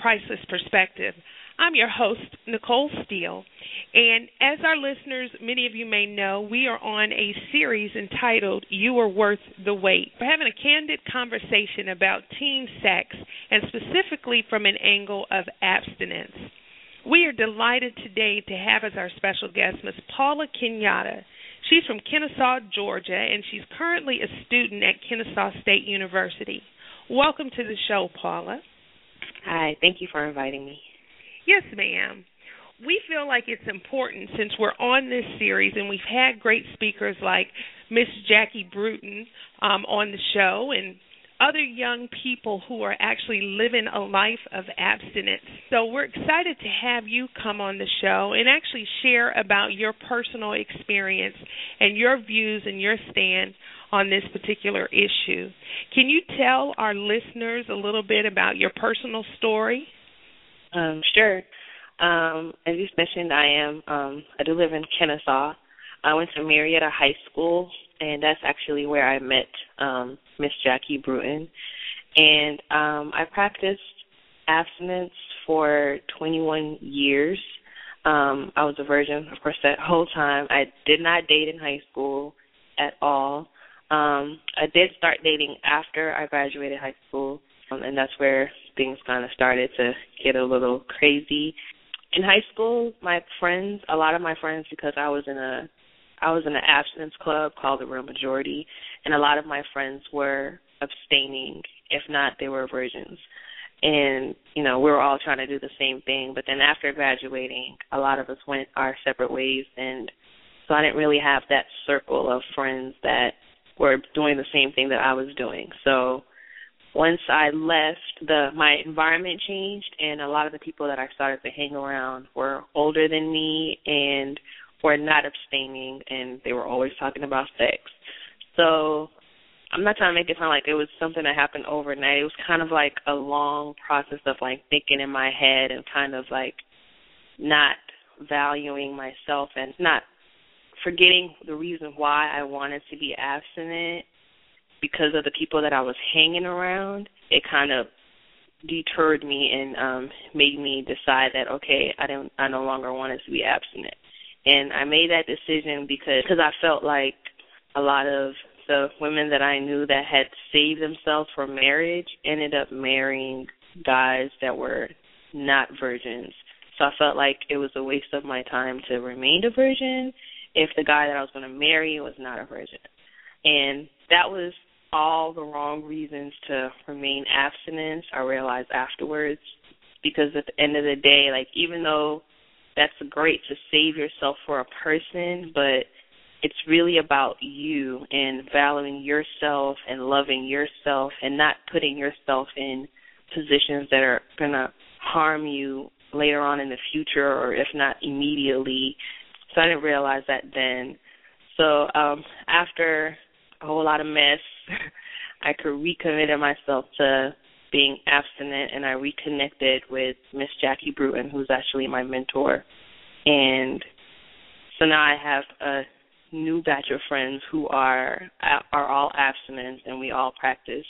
Priceless Perspective. I'm your host, Nicole Steele. And as our listeners, many of you may know, we are on a series entitled You Are Worth the Wait. We're having a candid conversation about teen sex and specifically from an angle of abstinence. We are delighted today to have as our special guest Ms. Paula Kinyatta. She's from Kennesaw, Georgia, and she's currently a student at Kennesaw State University. Welcome to the show, Paula. Hi, thank you for inviting me. Yes, ma'am. We feel like it's important since we're on this series and we've had great speakers like Miss Jackie Bruton um, on the show and other young people who are actually living a life of abstinence. So we're excited to have you come on the show and actually share about your personal experience and your views and your stand on this particular issue. Can you tell our listeners a little bit about your personal story? Um, sure. Um, as you mentioned, I am. Um, I do live in Kennesaw. I went to Marietta High School, and that's actually where I met um, Miss Jackie Bruton. And um, I practiced abstinence for 21 years. Um, I was a virgin, of course, that whole time. I did not date in high school at all. Um, I did start dating after I graduated high school, um, and that's where things kind of started to get a little crazy. In high school, my friends, a lot of my friends, because I was in a, I was in an abstinence club called the Real Majority, and a lot of my friends were abstaining. If not, they were virgins. And you know, we were all trying to do the same thing. But then after graduating, a lot of us went our separate ways, and so I didn't really have that circle of friends that were doing the same thing that I was doing. So once I left, the my environment changed, and a lot of the people that I started to hang around were older than me and were not abstaining, and they were always talking about sex. So I'm not trying to make it sound like it was something that happened overnight. It was kind of like a long process of like thinking in my head and kind of like not valuing myself and not forgetting the reason why I wanted to be abstinent because of the people that I was hanging around, it kind of deterred me and um made me decide that okay, I don't I no longer wanted to be abstinent. And I made that decision because cause I felt like a lot of the women that I knew that had saved themselves for marriage ended up marrying guys that were not virgins. So I felt like it was a waste of my time to remain a virgin if the guy that I was going to marry was not a virgin. And that was all the wrong reasons to remain abstinent, I realized afterwards. Because at the end of the day, like even though that's great to save yourself for a person, but it's really about you and valuing yourself and loving yourself and not putting yourself in positions that are going to harm you later on in the future or if not immediately so I didn't realize that then. So um after a whole lot of mess, I could recommitted myself to being abstinent and I reconnected with Miss Jackie Bruton, who's actually my mentor. And so now I have a new batch of friends who are are all abstinent and we all practice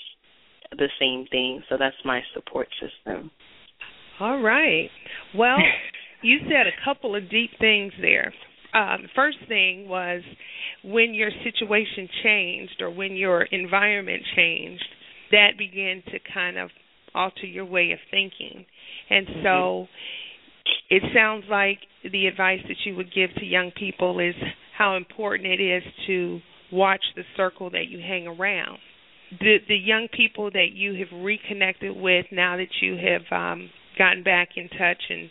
the same thing. So that's my support system. All right. Well, you said a couple of deep things there um, first thing was when your situation changed or when your environment changed, that began to kind of alter your way of thinking. And so mm-hmm. it sounds like the advice that you would give to young people is how important it is to watch the circle that you hang around. The the young people that you have reconnected with now that you have um gotten back in touch and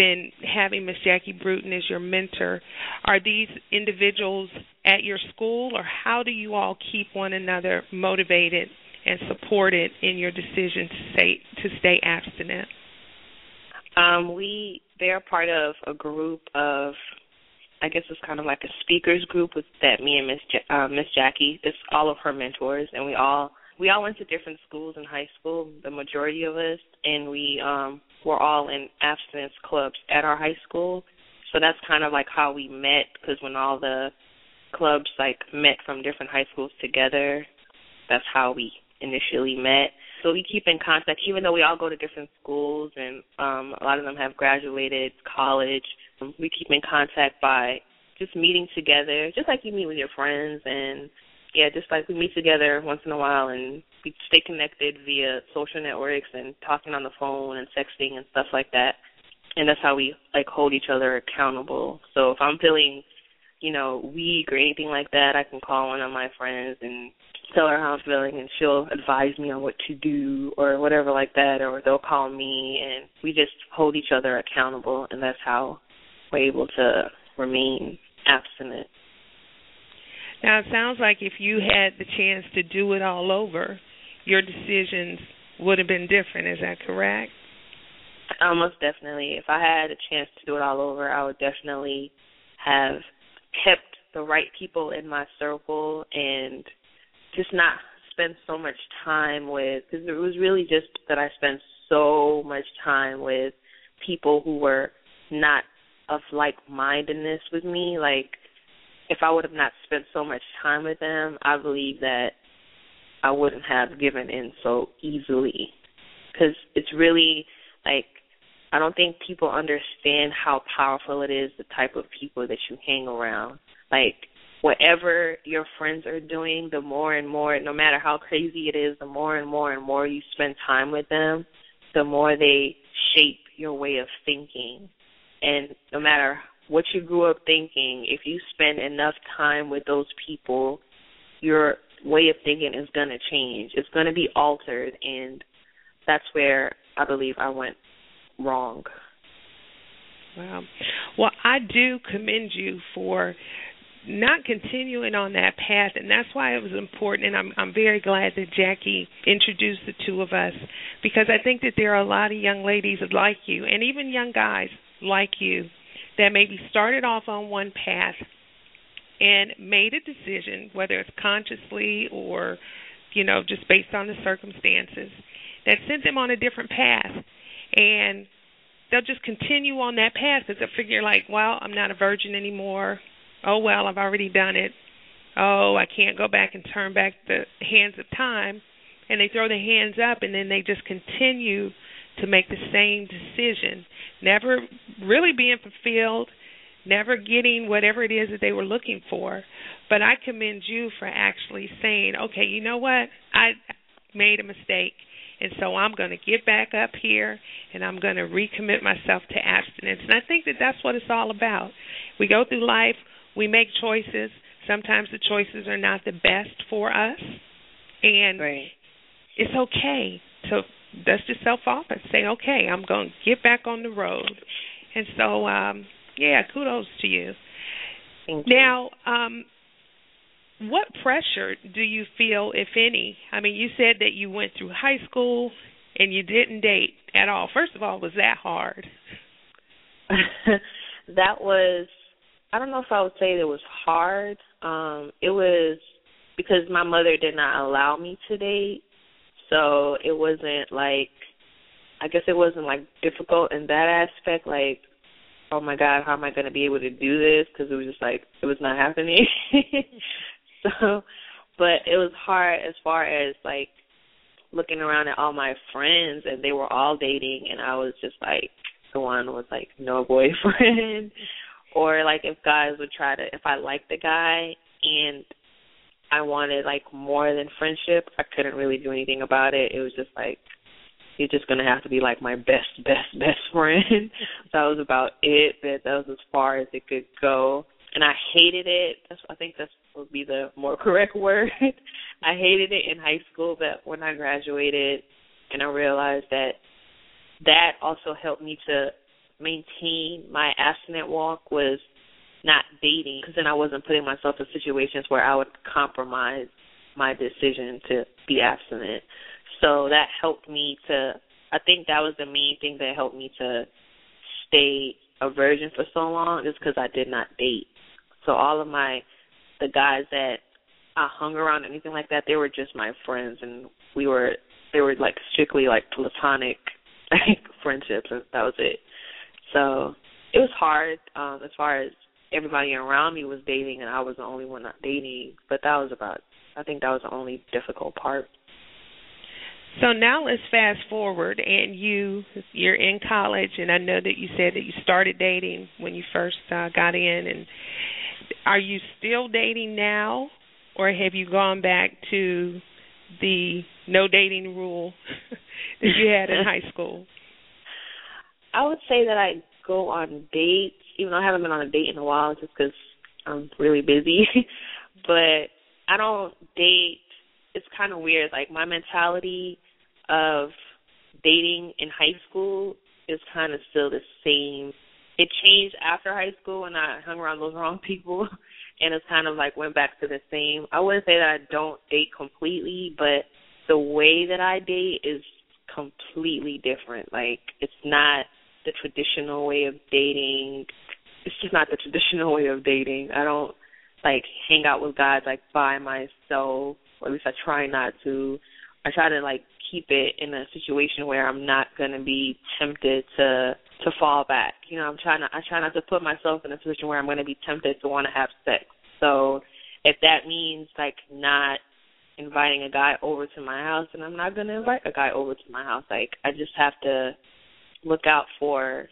been having Miss Jackie Bruton as your mentor, are these individuals at your school, or how do you all keep one another motivated and supported in your decision to stay to stay abstinent? Um, we they're part of a group of I guess it's kind of like a speakers group with that me and Miss ja- uh, Miss Jackie, this all of her mentors, and we all we all went to different schools in high school, the majority of us, and we um were all in abstinence clubs at our high school. So that's kind of like how we met because when all the clubs like met from different high schools together, that's how we initially met. So we keep in contact, even though we all go to different schools and um, a lot of them have graduated college. We keep in contact by just meeting together, just like you meet with your friends, and yeah, just like we meet together once in a while and we stay connected via social networks and talking on the phone and texting and stuff like that. And that's how we like hold each other accountable. So if I'm feeling, you know, weak or anything like that, I can call one of my friends and tell her how I'm feeling and she'll advise me on what to do or whatever like that or they'll call me and we just hold each other accountable and that's how we're able to remain abstinent. Now it sounds like if you had the chance to do it all over, your decisions would have been different, is that correct? Almost definitely. If I had a chance to do it all over, I would definitely have kept the right people in my circle and just not spend so much time with because it was really just that I spent so much time with people who were not of like mindedness with me. Like if I would have not spent so much time with them, I believe that I wouldn't have given in so easily. Because it's really like I don't think people understand how powerful it is the type of people that you hang around. Like whatever your friends are doing, the more and more, no matter how crazy it is, the more and more and more you spend time with them, the more they shape your way of thinking. And no matter what you grew up thinking, if you spend enough time with those people, your way of thinking is going to change. It's going to be altered. And that's where I believe I went wrong. Wow. Well, I do commend you for not continuing on that path and that's why it was important and I'm I'm very glad that Jackie introduced the two of us because I think that there are a lot of young ladies like you and even young guys like you that maybe started off on one path and made a decision whether it's consciously or you know just based on the circumstances that sent them on a different path. And they'll just continue on that path because they'll figure like well I'm not a virgin anymore. Oh well i've already done it. Oh i can't go back and turn back the hands of time. And they throw their hands up and then they just continue to make the same decision never really being fulfilled never getting whatever it is that they were looking for but i commend you for actually saying okay you know what i made a mistake and so I'm going to get back up here and I'm going to recommit myself to abstinence. And I think that that's what it's all about. We go through life we make choices. Sometimes the choices are not the best for us, and right. it's okay to dust yourself off and say, "Okay, I'm going to get back on the road." And so, um, yeah, kudos to you. Thank you. Now, um, what pressure do you feel, if any? I mean, you said that you went through high school and you didn't date at all. First of all, was that hard? that was I don't know if I would say it was hard. Um, it was because my mother did not allow me to date, so it wasn't like I guess it wasn't like difficult in that aspect. Like, oh my God, how am I going to be able to do this? Because it was just like it was not happening. so, but it was hard as far as like looking around at all my friends and they were all dating and I was just like the one with like no boyfriend or like if guys would try to if I liked the guy and I wanted like more than friendship, I couldn't really do anything about it. It was just like you're just gonna have to be like my best, best, best friend. that was about it. That that was as far as it could go. And I hated it. That's I think that would be the more correct word. I hated it in high school, but when I graduated and I realized that that also helped me to maintain my abstinent walk was not dating because then I wasn't putting myself in situations where I would compromise my decision to be abstinent. So that helped me to. I think that was the main thing that helped me to stay a virgin for so long, is because I did not date. So all of my the guys that I hung around, anything like that, they were just my friends, and we were they were like strictly like platonic like friendships, and that was it. So it was hard um as far as everybody around me was dating and I was the only one not dating, but that was about I think that was the only difficult part. So now let's fast forward and you you're in college and I know that you said that you started dating when you first uh, got in and are you still dating now or have you gone back to the no dating rule that you had in high school? I would say that I go on dates, even though I haven't been on a date in a while, just because I'm really busy. but I don't date. It's kind of weird. Like my mentality of dating in high school is kind of still the same. It changed after high school when I hung around those wrong people, and it's kind of like went back to the same. I wouldn't say that I don't date completely, but the way that I date is completely different. Like it's not the traditional way of dating. It's just not the traditional way of dating. I don't like hang out with guys like by myself. Or at least I try not to. I try to like keep it in a situation where I'm not gonna be tempted to to fall back. You know, I'm trying to I try not to put myself in a position where I'm gonna be tempted to want to have sex. So if that means like not inviting a guy over to my house, then I'm not gonna invite a guy over to my house. Like I just have to look out for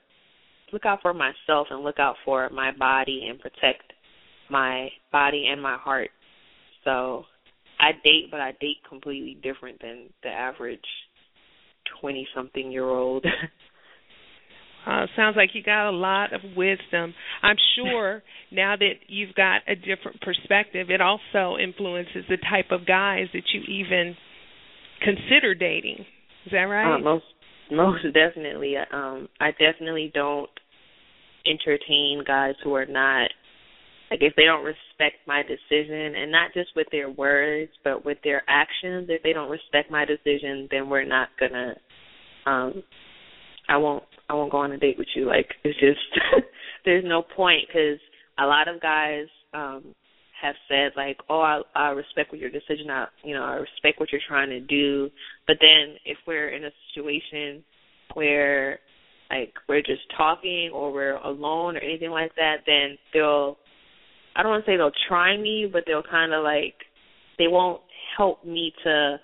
look out for myself and look out for my body and protect my body and my heart. So I date but I date completely different than the average twenty something year old. Uh, sounds like you got a lot of wisdom. I'm sure now that you've got a different perspective, it also influences the type of guys that you even consider dating. Is that right? Uh, most most definitely. Um, I definitely don't entertain guys who are not like if they don't respect my decision and not just with their words but with their actions if they don't respect my decision then we're not gonna um i won't i won't go on a date with you like it's just there's no point because a lot of guys um have said like, "Oh, I, I respect what your decision. I, you know, I respect what you're trying to do." But then if we're in a situation where like we're just talking or we're alone or anything like that, then they'll I don't want to say they'll try me, but they'll kind of like they won't help me to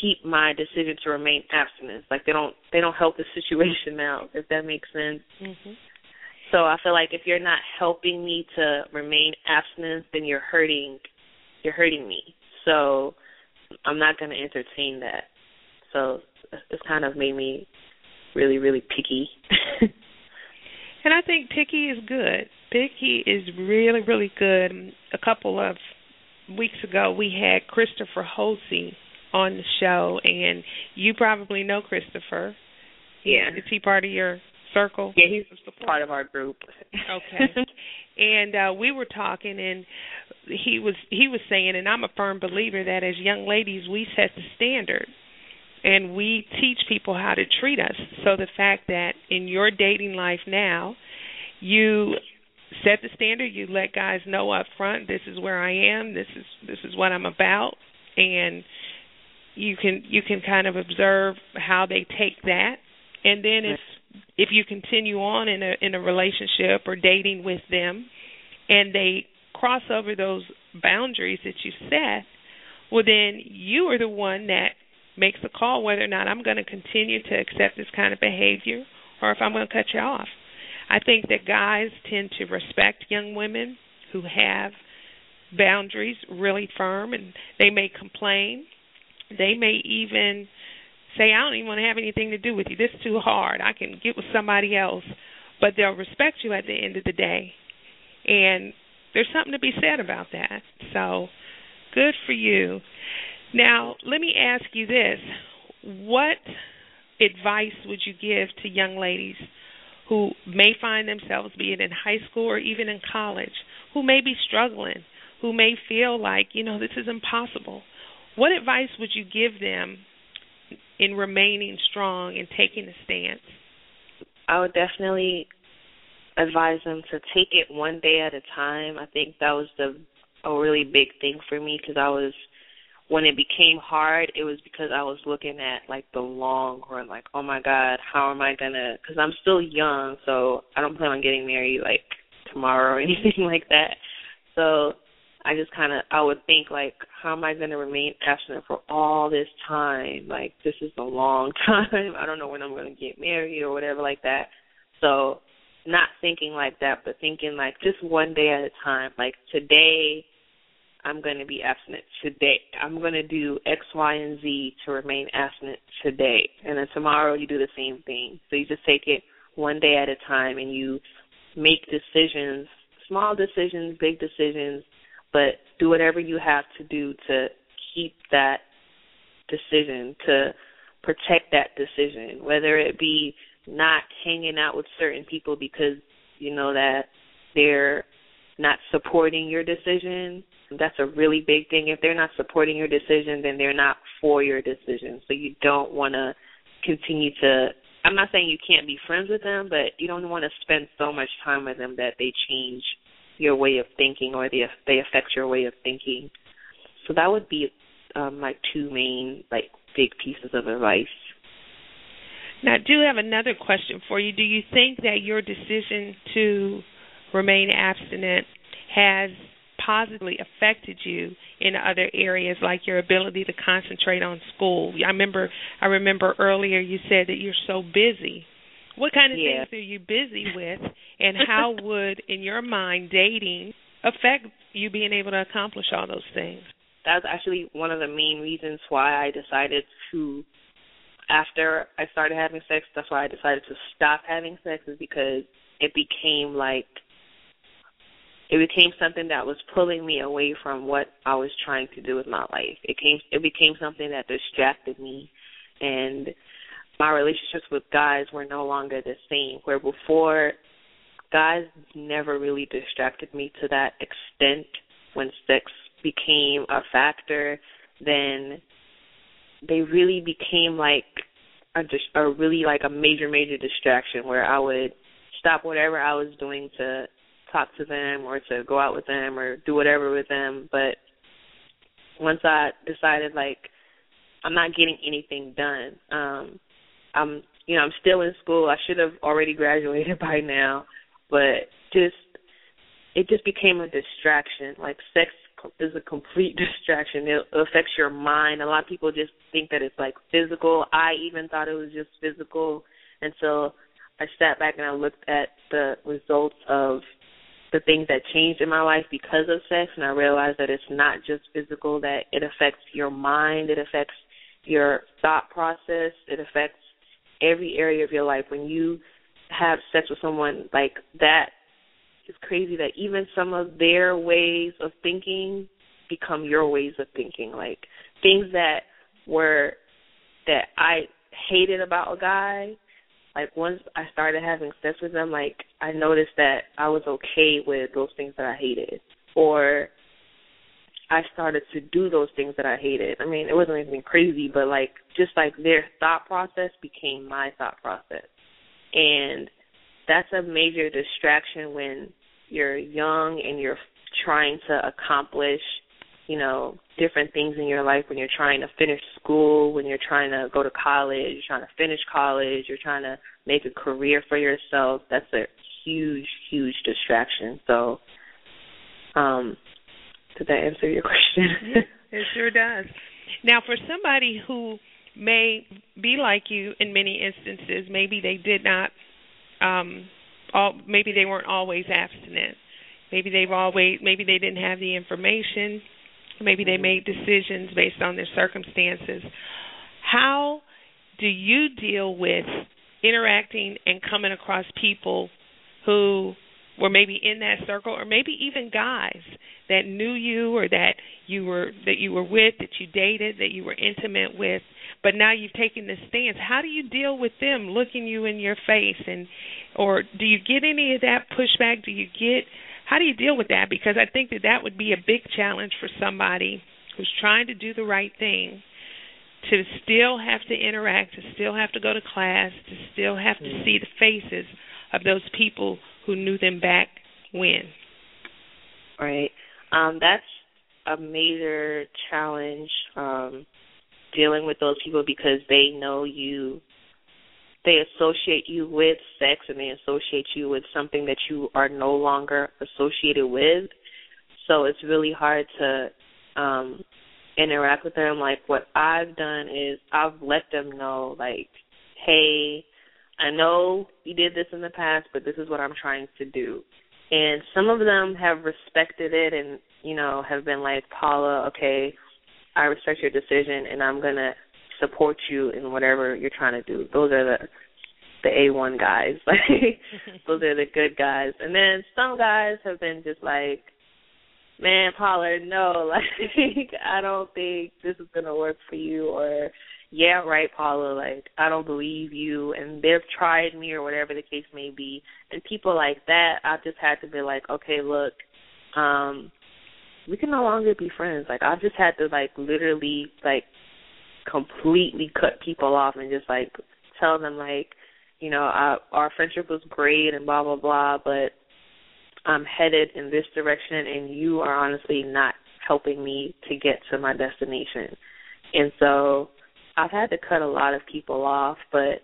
keep my decision to remain abstinent. Like they don't they don't help the situation out, if that makes sense. Mm-hmm. So I feel like if you're not helping me to remain abstinent, then you're hurting you're hurting me. So I'm not going to entertain that. So it's kind of made me really really picky. and I think picky is good. Picky is really really good. A couple of weeks ago we had Christopher Hosey on the show and you probably know Christopher. Yeah. Is he part of your circle? Yeah, he's part of our group. okay. And uh we were talking and he was he was saying and I'm a firm believer that as young ladies we set the standard and we teach people how to treat us. So the fact that in your dating life now you set the standard, you let guys know up front this is where I am, this is this is what I'm about and you can you can kind of observe how they take that and then if if you continue on in a in a relationship or dating with them and they cross over those boundaries that you set, well then you are the one that makes the call whether or not I'm going to continue to accept this kind of behavior or if I'm going to cut you off. I think that guys tend to respect young women who have boundaries really firm and they may complain. They may even say, I don't even want to have anything to do with you. This is too hard. I can get with somebody else. But they'll respect you at the end of the day. And there's something to be said about that. So good for you. Now, let me ask you this. What advice would you give to young ladies who may find themselves, be it in high school or even in college, who may be struggling, who may feel like, you know, this is impossible? what advice would you give them in remaining strong and taking a stance? I would definitely advise them to take it one day at a time. I think that was the a really big thing for me because I was when it became hard, it was because I was looking at like the long run, like, oh my God, how am I gonna? Because I'm still young, so I don't plan on getting married like tomorrow or anything like that. So I just kind of I would think like, how am I going to remain abstinent for all this time? Like this is a long time. I don't know when I'm going to get married or whatever like that. So not thinking like that, but thinking like just one day at a time. Like today, I'm going to be abstinent today. I'm going to do X, Y, and Z to remain abstinent today. And then tomorrow you do the same thing. So you just take it one day at a time and you make decisions, small decisions, big decisions but do whatever you have to do to keep that decision, to protect that decision, whether it be not hanging out with certain people because you know that they're not supporting your decision. That's a really big thing. If they're not supporting your decision, then they're not for your decision. So you don't want to continue to I'm not saying you can't be friends with them, but you don't want to spend so much time with them that they change your way of thinking or they they affect your way of thinking. So that would be um, my two main like big pieces of advice. Now, I do have another question for you. Do you think that your decision to remain abstinent has positively affected you in other areas like your ability to concentrate on school? I remember I remember earlier you said that you're so busy what kind of yeah. things are you busy with, and how would, in your mind, dating affect you being able to accomplish all those things? That's actually one of the main reasons why I decided to, after I started having sex, that's why I decided to stop having sex, is because it became like it became something that was pulling me away from what I was trying to do with my life. It came it became something that distracted me and my relationships with guys were no longer the same. Where before, guys never really distracted me to that extent. When sex became a factor, then they really became like a, a really like a major major distraction where I would stop whatever I was doing to talk to them or to go out with them or do whatever with them. But once I decided like I'm not getting anything done, um, I'm you know I'm still in school. I should have already graduated by now, but just it just became a distraction. Like sex is a complete distraction. It affects your mind. A lot of people just think that it's like physical. I even thought it was just physical until I sat back and I looked at the results of the things that changed in my life because of sex and I realized that it's not just physical, that it affects your mind, it affects your thought process, it affects every area of your life. When you have sex with someone like that, it's crazy that even some of their ways of thinking become your ways of thinking. Like things that were that I hated about a guy, like once I started having sex with them, like I noticed that I was okay with those things that I hated. Or I started to do those things that I hated. I mean, it wasn't anything crazy, but like just like their thought process became my thought process. And that's a major distraction when you're young and you're trying to accomplish, you know, different things in your life when you're trying to finish school, when you're trying to go to college, you're trying to finish college, you're trying to make a career for yourself. That's a huge, huge distraction. So um did that answer your question? it sure does. Now, for somebody who may be like you in many instances, maybe they did not, um, all, maybe they weren't always abstinent. Maybe they've always, maybe they didn't have the information. Maybe they made decisions based on their circumstances. How do you deal with interacting and coming across people who were maybe in that circle or maybe even guys that knew you or that you were that you were with, that you dated, that you were intimate with, but now you've taken this stance. How do you deal with them looking you in your face and or do you get any of that pushback? Do you get how do you deal with that? Because I think that that would be a big challenge for somebody who's trying to do the right thing to still have to interact, to still have to go to class, to still have to mm. see the faces of those people who knew them back when. Right. Um, that's a major challenge um, dealing with those people because they know you they associate you with sex and they associate you with something that you are no longer associated with. So it's really hard to um interact with them. Like what I've done is I've let them know like, hey, I know you did this in the past, but this is what I'm trying to do. And some of them have respected it and, you know, have been like, Paula, okay, I respect your decision and I'm gonna support you in whatever you're trying to do. Those are the the A one guys. Like those are the good guys. And then some guys have been just like, Man, Paula, no, like I don't think this is gonna work for you or yeah, right, Paula, like I don't believe you and they've tried me or whatever the case may be. And people like that I just had to be like, Okay, look, um, we can no longer be friends. Like I just had to like literally like completely cut people off and just like tell them like, you know, I, our friendship was great and blah blah blah, but I'm headed in this direction and you are honestly not helping me to get to my destination. And so I've had to cut a lot of people off, but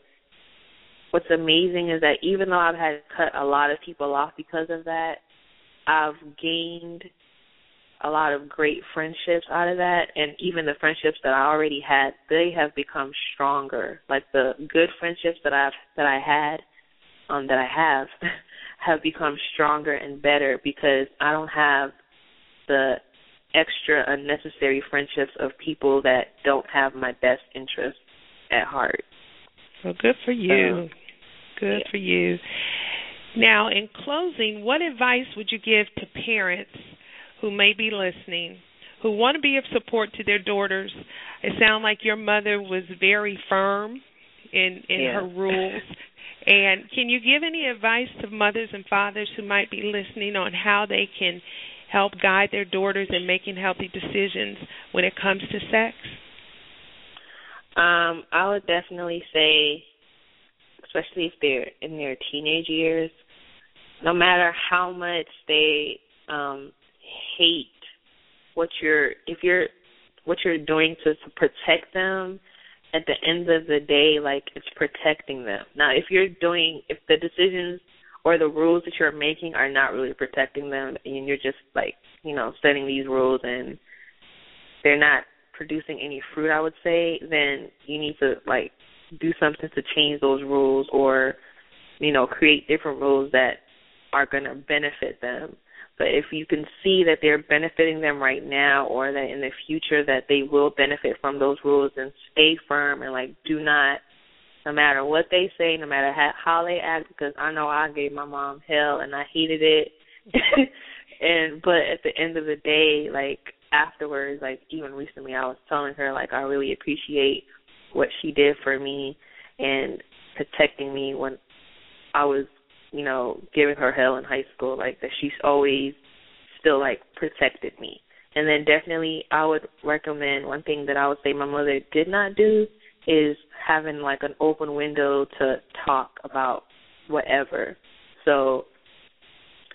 what's amazing is that even though I've had to cut a lot of people off because of that, I've gained a lot of great friendships out of that and even the friendships that I already had, they have become stronger. Like the good friendships that I've that I had, um that I have have become stronger and better because I don't have the extra unnecessary friendships of people that don't have my best interests at heart. Well, good for you. Um, good yeah. for you. Now, in closing, what advice would you give to parents who may be listening who want to be of support to their daughters. It sounds like your mother was very firm in in yeah. her rules. And can you give any advice to mothers and fathers who might be listening on how they can help guide their daughters in making healthy decisions when it comes to sex? Um, I would definitely say, especially if they're in their teenage years, no matter how much they um hate what you're if you're what you're doing to, to protect them at the end of the day like it's protecting them now if you're doing if the decisions or the rules that you're making are not really protecting them and you're just like you know setting these rules and they're not producing any fruit i would say then you need to like do something to change those rules or you know create different rules that are going to benefit them. But if you can see that they're benefiting them right now or that in the future that they will benefit from those rules then stay firm and like do not no matter what they say, no matter how, how they act because I know I gave my mom hell and I hated it. and but at the end of the day, like afterwards, like even recently I was telling her like I really appreciate what she did for me and protecting me when I was you know, giving her hell in high school, like that she's always still like protected me. And then definitely I would recommend one thing that I would say my mother did not do is having like an open window to talk about whatever. So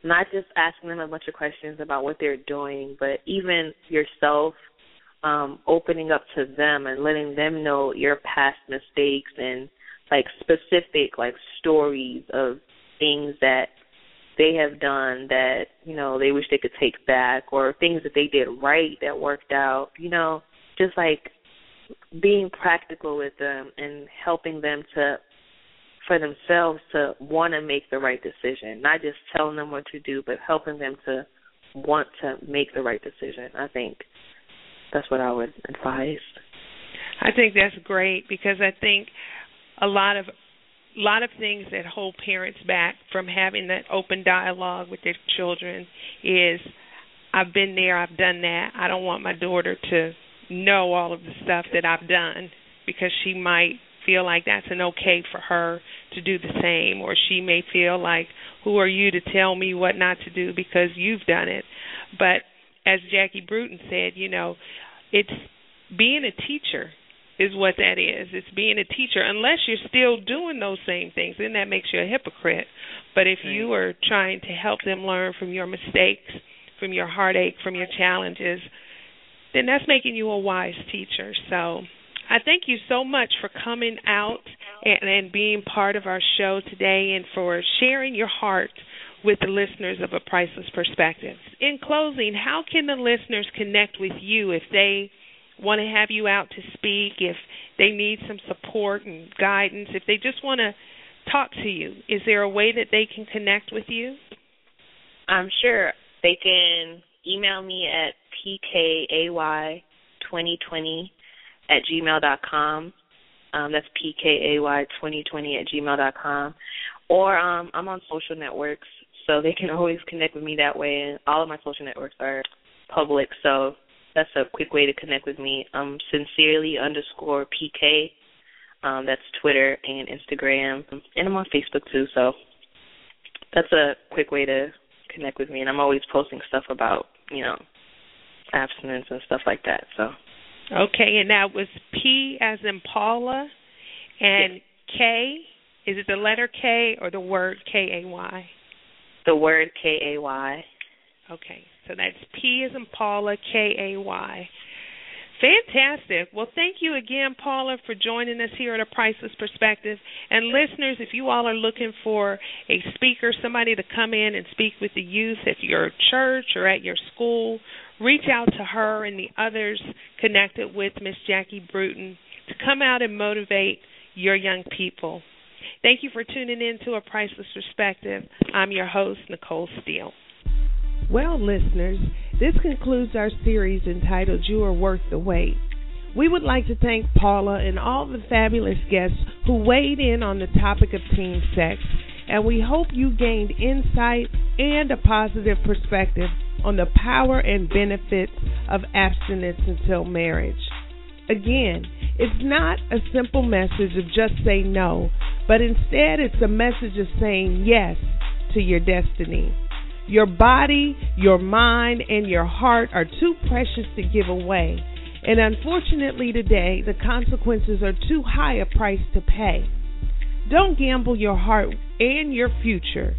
not just asking them a bunch of questions about what they're doing, but even yourself um opening up to them and letting them know your past mistakes and like specific like stories of things that they have done that you know they wish they could take back or things that they did right that worked out you know just like being practical with them and helping them to for themselves to want to make the right decision not just telling them what to do but helping them to want to make the right decision i think that's what i would advise i think that's great because i think a lot of a lot of things that hold parents back from having that open dialogue with their children is I've been there, I've done that. I don't want my daughter to know all of the stuff that I've done because she might feel like that's an okay for her to do the same or she may feel like who are you to tell me what not to do because you've done it. But as Jackie Bruton said, you know, it's being a teacher is what that is. It's being a teacher. Unless you're still doing those same things, then that makes you a hypocrite. But if you are trying to help them learn from your mistakes, from your heartache, from your challenges, then that's making you a wise teacher. So I thank you so much for coming out and, and being part of our show today and for sharing your heart with the listeners of a priceless perspective. In closing, how can the listeners connect with you if they want to have you out to speak, if they need some support and guidance, if they just want to talk to you? Is there a way that they can connect with you? I'm sure they can email me at pkay2020 at gmail dot com. Um, that's pkay2020 at gmail dot com. Or um, I'm on social networks, so they can always connect with me that way. And all of my social networks are public, so that's a quick way to connect with me. Um, sincerely underscore pk. Um, that's Twitter and Instagram, and I'm on Facebook too. So that's a quick way to connect with me. And I'm always posting stuff about you know abstinence and stuff like that. So. Okay, and that was P as in Paula, and yes. K. Is it the letter K or the word K A Y? The word K A Y. Okay, so that's P as in Paula, K A Y. Fantastic. Well, thank you again, Paula, for joining us here at A Priceless Perspective. And listeners, if you all are looking for a speaker, somebody to come in and speak with the youth at your church or at your school, reach out to her and the others connected with Miss Jackie Bruton to come out and motivate your young people. Thank you for tuning in to A Priceless Perspective. I'm your host, Nicole Steele. Well, listeners, this concludes our series entitled You Are Worth the Wait. We would like to thank Paula and all the fabulous guests who weighed in on the topic of teen sex, and we hope you gained insight and a positive perspective on the power and benefits of abstinence until marriage. Again, it's not a simple message of just say no, but instead it's a message of saying yes to your destiny. Your body, your mind, and your heart are too precious to give away. And unfortunately, today, the consequences are too high a price to pay. Don't gamble your heart and your future.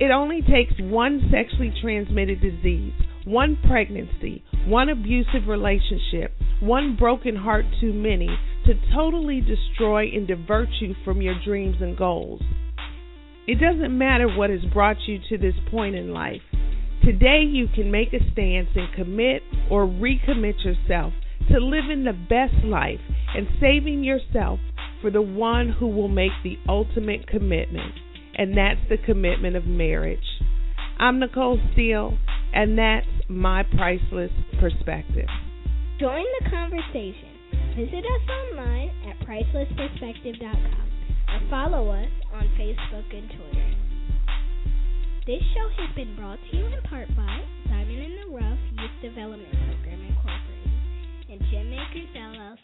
It only takes one sexually transmitted disease, one pregnancy, one abusive relationship, one broken heart too many to totally destroy and divert you from your dreams and goals. It doesn't matter what has brought you to this point in life. Today you can make a stance and commit or recommit yourself to living the best life and saving yourself for the one who will make the ultimate commitment, and that's the commitment of marriage. I'm Nicole Steele, and that's my priceless perspective. Join the conversation. Visit us online at pricelessperspective.com or follow us on Facebook and Twitter. This show has been brought to you in part by Diamond in the Rough Youth Development Program Incorporated and Gem Makers LLC.